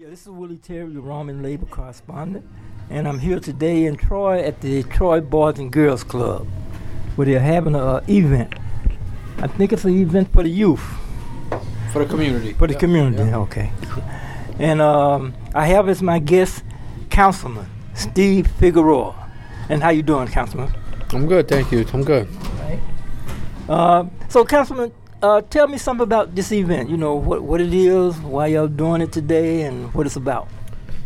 Yeah, this is Willie Terry, the Roman labor correspondent, and I'm here today in Troy at the Troy Boys and Girls Club, where they're having an event. I think it's an event for the youth. For the community. For the yeah, community, yeah. okay. And um, I have as my guest Councilman Steve Figueroa. And how you doing, Councilman? I'm good, thank you. I'm good. Right. Uh, so, Councilman, uh, tell me something about this event. You know what what it is, why y'all doing it today, and what it's about.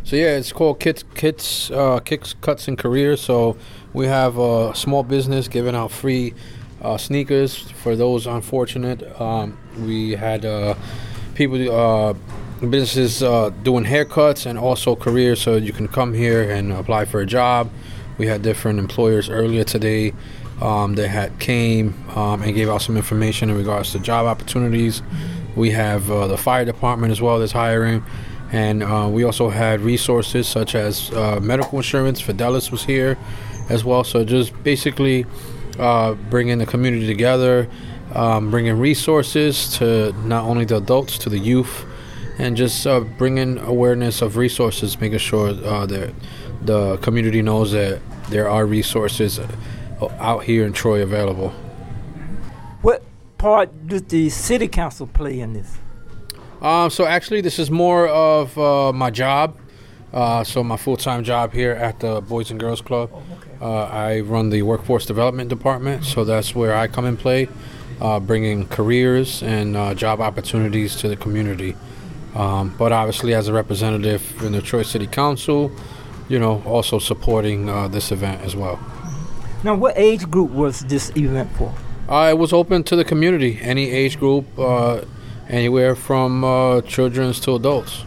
So yeah, it's called Kits Kits uh, Kicks Cuts and Careers. So we have a small business giving out free uh, sneakers for those unfortunate. Um, we had uh, people, uh, businesses uh, doing haircuts and also careers. So you can come here and apply for a job. We had different employers earlier today um, that had came um, and gave out some information in regards to job opportunities. We have uh, the fire department as well that's hiring, and uh, we also had resources such as uh, medical insurance. Fidelis was here as well. So just basically uh, bringing the community together, um, bringing resources to not only the adults to the youth, and just uh, bringing awareness of resources, making sure uh, that the community knows that there are resources out here in Troy available. What part does the city council play in this? Um, so actually, this is more of uh, my job. Uh, so my full-time job here at the Boys and Girls Club. Oh, okay. uh, I run the workforce development department, so that's where I come and play, uh, bringing careers and uh, job opportunities to the community. Um, but obviously, as a representative in the Troy City Council, you know, also supporting uh, this event as well. Now, what age group was this event for? Uh, it was open to the community, any age group, uh, anywhere from uh, children to adults.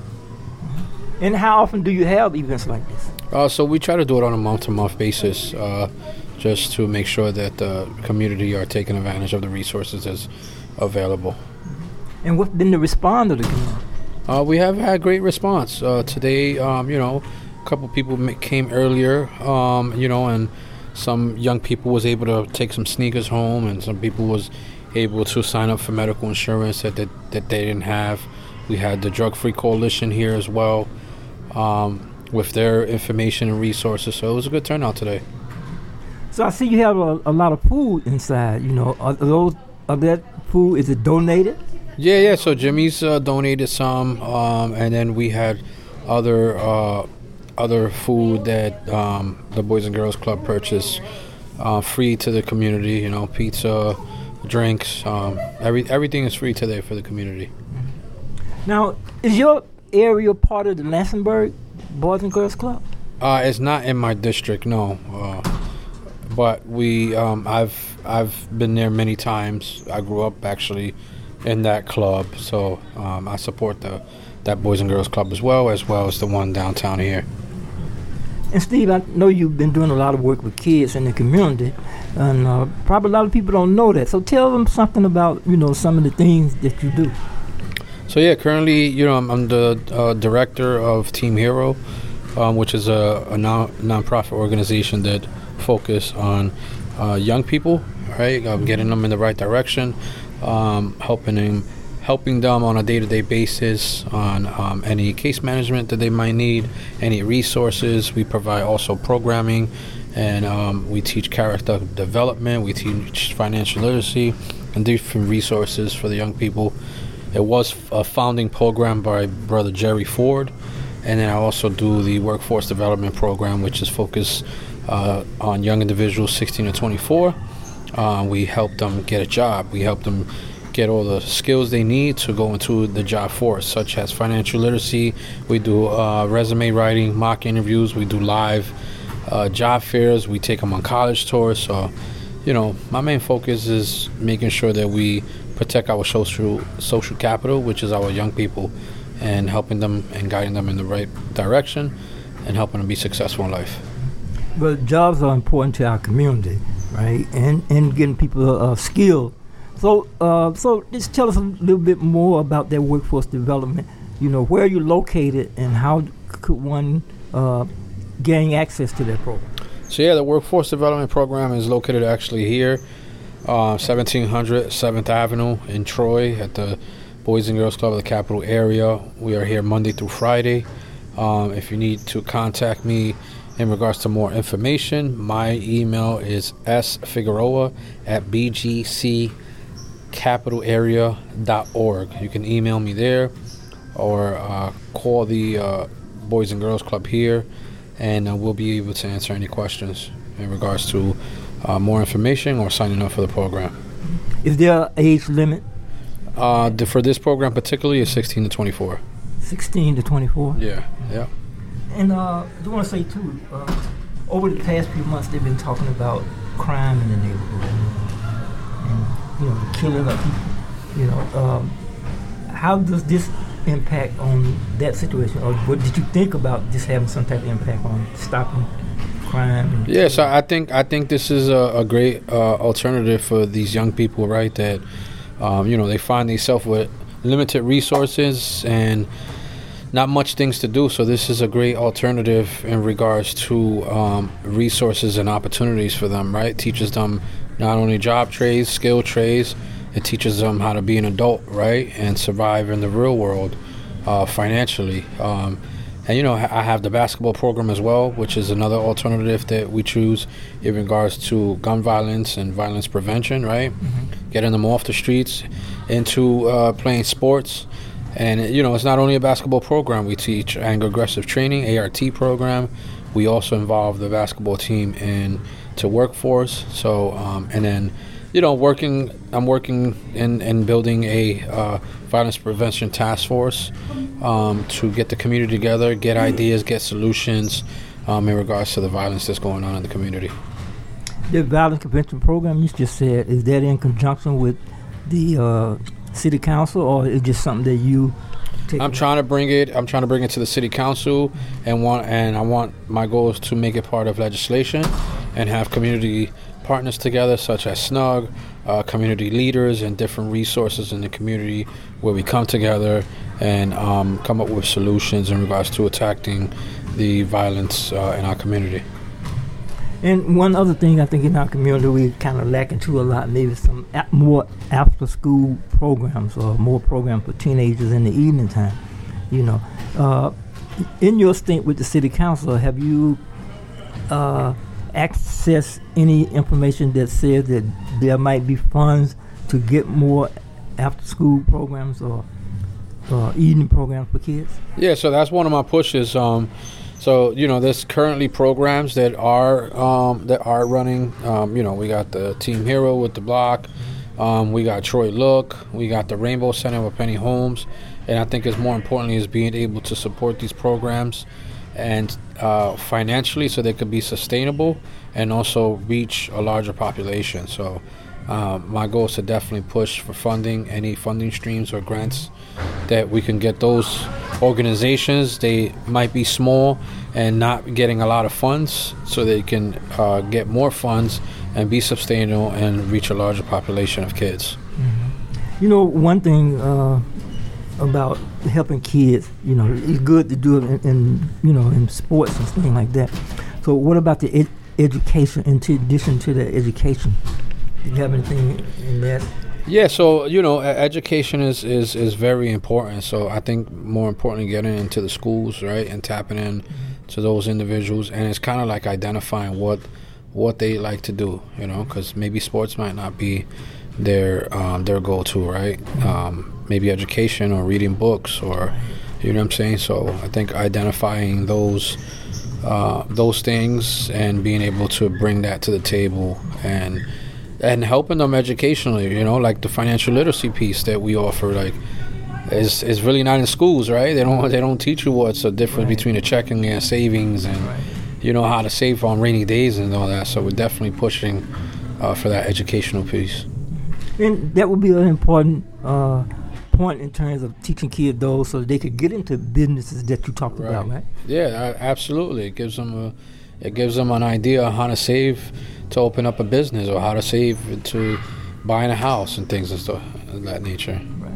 And how often do you have events like this? Uh, so we try to do it on a month-to-month basis, uh, just to make sure that the community are taking advantage of the resources that's available. And what's been the response of the community? Uh, we have had great response today. Um, you know, a couple people came earlier. Um, you know, and some young people was able to take some sneakers home, and some people was able to sign up for medical insurance that that, that they didn't have. We had the Drug Free Coalition here as well, um, with their information and resources. So it was a good turnout today. So I see you have a, a lot of food inside. You know, are those are that food is it donated? Yeah, yeah. So Jimmy's uh, donated some, um, and then we had other uh, other food that um, the Boys and Girls Club purchased uh, free to the community. You know, pizza, drinks, um, every everything is free today for the community. Now, is your area part of the Lansingburgh Boys and Girls Club? Uh, it's not in my district, no. Uh, but we, um, I've I've been there many times. I grew up actually in that club, so um, I support the that Boys and Girls Club as well, as well as the one downtown here. And Steve, I know you've been doing a lot of work with kids in the community, and uh, probably a lot of people don't know that. So tell them something about you know some of the things that you do. So yeah, currently you know I'm, I'm the uh, director of Team Hero, um, which is a, a non nonprofit organization that focus on uh, young people, right, um, getting them in the right direction, um, helping them helping them on a day-to-day basis on um, any case management that they might need, any resources. We provide also programming, and um, we teach character development. We teach financial literacy and different resources for the young people. It was a founding program by Brother Jerry Ford, and then I also do the workforce development program, which is focused uh, on young individuals 16 to 24. Uh, we help them get a job. We help them get all the skills they need to go into the job force, such as financial literacy. We do uh, resume writing, mock interviews. We do live uh, job fairs. We take them on college tours. So, you know, my main focus is making sure that we protect our social social capital, which is our young people, and helping them and guiding them in the right direction, and helping them be successful in life. But jobs are important to our community, right? And and getting people uh, skilled so, uh, so just tell us a little bit more about that workforce development. You know, where are you located, and how could one uh, gain access to that program? So, yeah, the workforce development program is located actually here, uh, 1700 7th Avenue in Troy at the Boys and Girls Club of the Capital Area. We are here Monday through Friday. Um, if you need to contact me in regards to more information, my email is sfigueroa at bgccapitalarea.org. You can email me there or uh, call the uh, Boys and Girls Club here, and uh, we'll be able to answer any questions in regards to uh, more information or signing up for the program. Is there an age limit? Uh, the, for this program particularly is 16 to 24. 16 to 24? Yeah, yeah. And uh, I do want to say, too, uh, over the past few months, they've been talking about crime in the neighborhood you know, the killing of people. You know, um, how does this impact on that situation? Or what did you think about this having some type of impact on stopping crime? Yeah, so I think I think this is a, a great uh, alternative for these young people, right? That um, you know they find themselves with limited resources and not much things to do. So this is a great alternative in regards to um, resources and opportunities for them. Right, teaches them not only job trades, skill trades. It teaches them how to be an adult, right, and survive in the real world uh, financially. Um, and you know, I have the basketball program as well, which is another alternative that we choose in regards to gun violence and violence prevention. Right, mm-hmm. getting them off the streets into uh, playing sports. And you know, it's not only a basketball program. We teach anger aggressive training, ART program. We also involve the basketball team in to workforce. So, um, and then, you know, working. I'm working in in building a uh, violence prevention task force um, to get the community together, get ideas, get solutions um, in regards to the violence that's going on in the community. The violence prevention program you just said is that in conjunction with the uh, city council, or is just something that you? I'm trying to bring it. I'm trying to bring it to the city council, and want and I want my goal is to make it part of legislation, and have community partners together, such as SNUG, uh, community leaders, and different resources in the community, where we come together and um, come up with solutions in regards to attacking the violence uh, in our community. And one other thing I think in our community we kind of lack into a lot, maybe some a- more after school programs or more programs for teenagers in the evening time. You know, uh, in your stint with the city council, have you uh, accessed any information that says that there might be funds to get more after school programs or uh, evening programs for kids? Yeah, so that's one of my pushes. Um, so you know, there's currently programs that are um, that are running. Um, you know, we got the Team Hero with the block. Um, we got Troy Look. We got the Rainbow Center with Penny Holmes. And I think, as more importantly, is being able to support these programs and uh, financially, so they could be sustainable and also reach a larger population. So. Um, my goal is to definitely push for funding, any funding streams or grants that we can get those organizations. They might be small and not getting a lot of funds, so they can uh, get more funds and be sustainable and reach a larger population of kids. Mm-hmm. You know, one thing uh, about helping kids, you know, it's good to do it in, in you know in sports and things like that. So, what about the ed- education? In addition to the education, do you have anything in that? Yeah, so you know, education is, is, is very important. So I think more importantly, getting into the schools, right, and tapping in mm-hmm. to those individuals, and it's kind of like identifying what what they like to do, you know, because maybe sports might not be their um, their go to, right? Um, maybe education or reading books, or you know what I'm saying. So I think identifying those uh, those things and being able to bring that to the table and and helping them educationally. You know, like the financial literacy piece that we offer, like is is really not in schools, right? They don't they don't teach you what's the difference right. between a checking and savings, and right. you know how to save on rainy days and all that. So we're definitely pushing uh, for that educational piece. And that would be an important uh, point in terms of teaching kids those so they could get into businesses that you talked right. about, right? Yeah, absolutely. It gives them a it gives them an idea how to save to open up a business or how to save to buying a house and things and stuff of that nature. Right.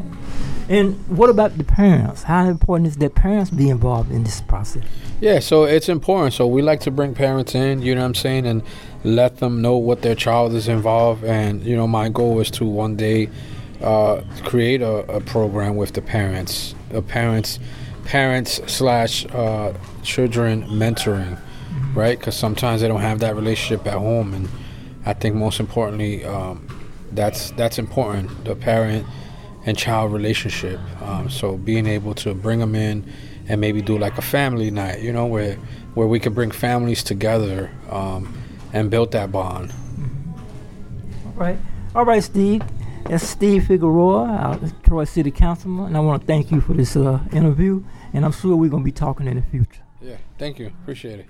And what about the parents? How important is that parents be involved in this process? Yeah, so it's important. So we like to bring parents in, you know what I'm saying, and let them know what their child is involved. And, you know, my goal is to one day uh, create a, a program with the parents, parents, parents slash uh, children mentoring, right? Because sometimes they don't have that relationship at home, and I think most importantly, um, that's that's important. The parent and child relationship. Um, so being able to bring them in and maybe do like a family night, you know, where where we can bring families together um, and built that bond. All right, all right, Steve. That's Steve Figueroa, our Troy City Councilman, and I want to thank you for this uh, interview. And I'm sure we're going to be talking in the future. Yeah, thank you. Appreciate it.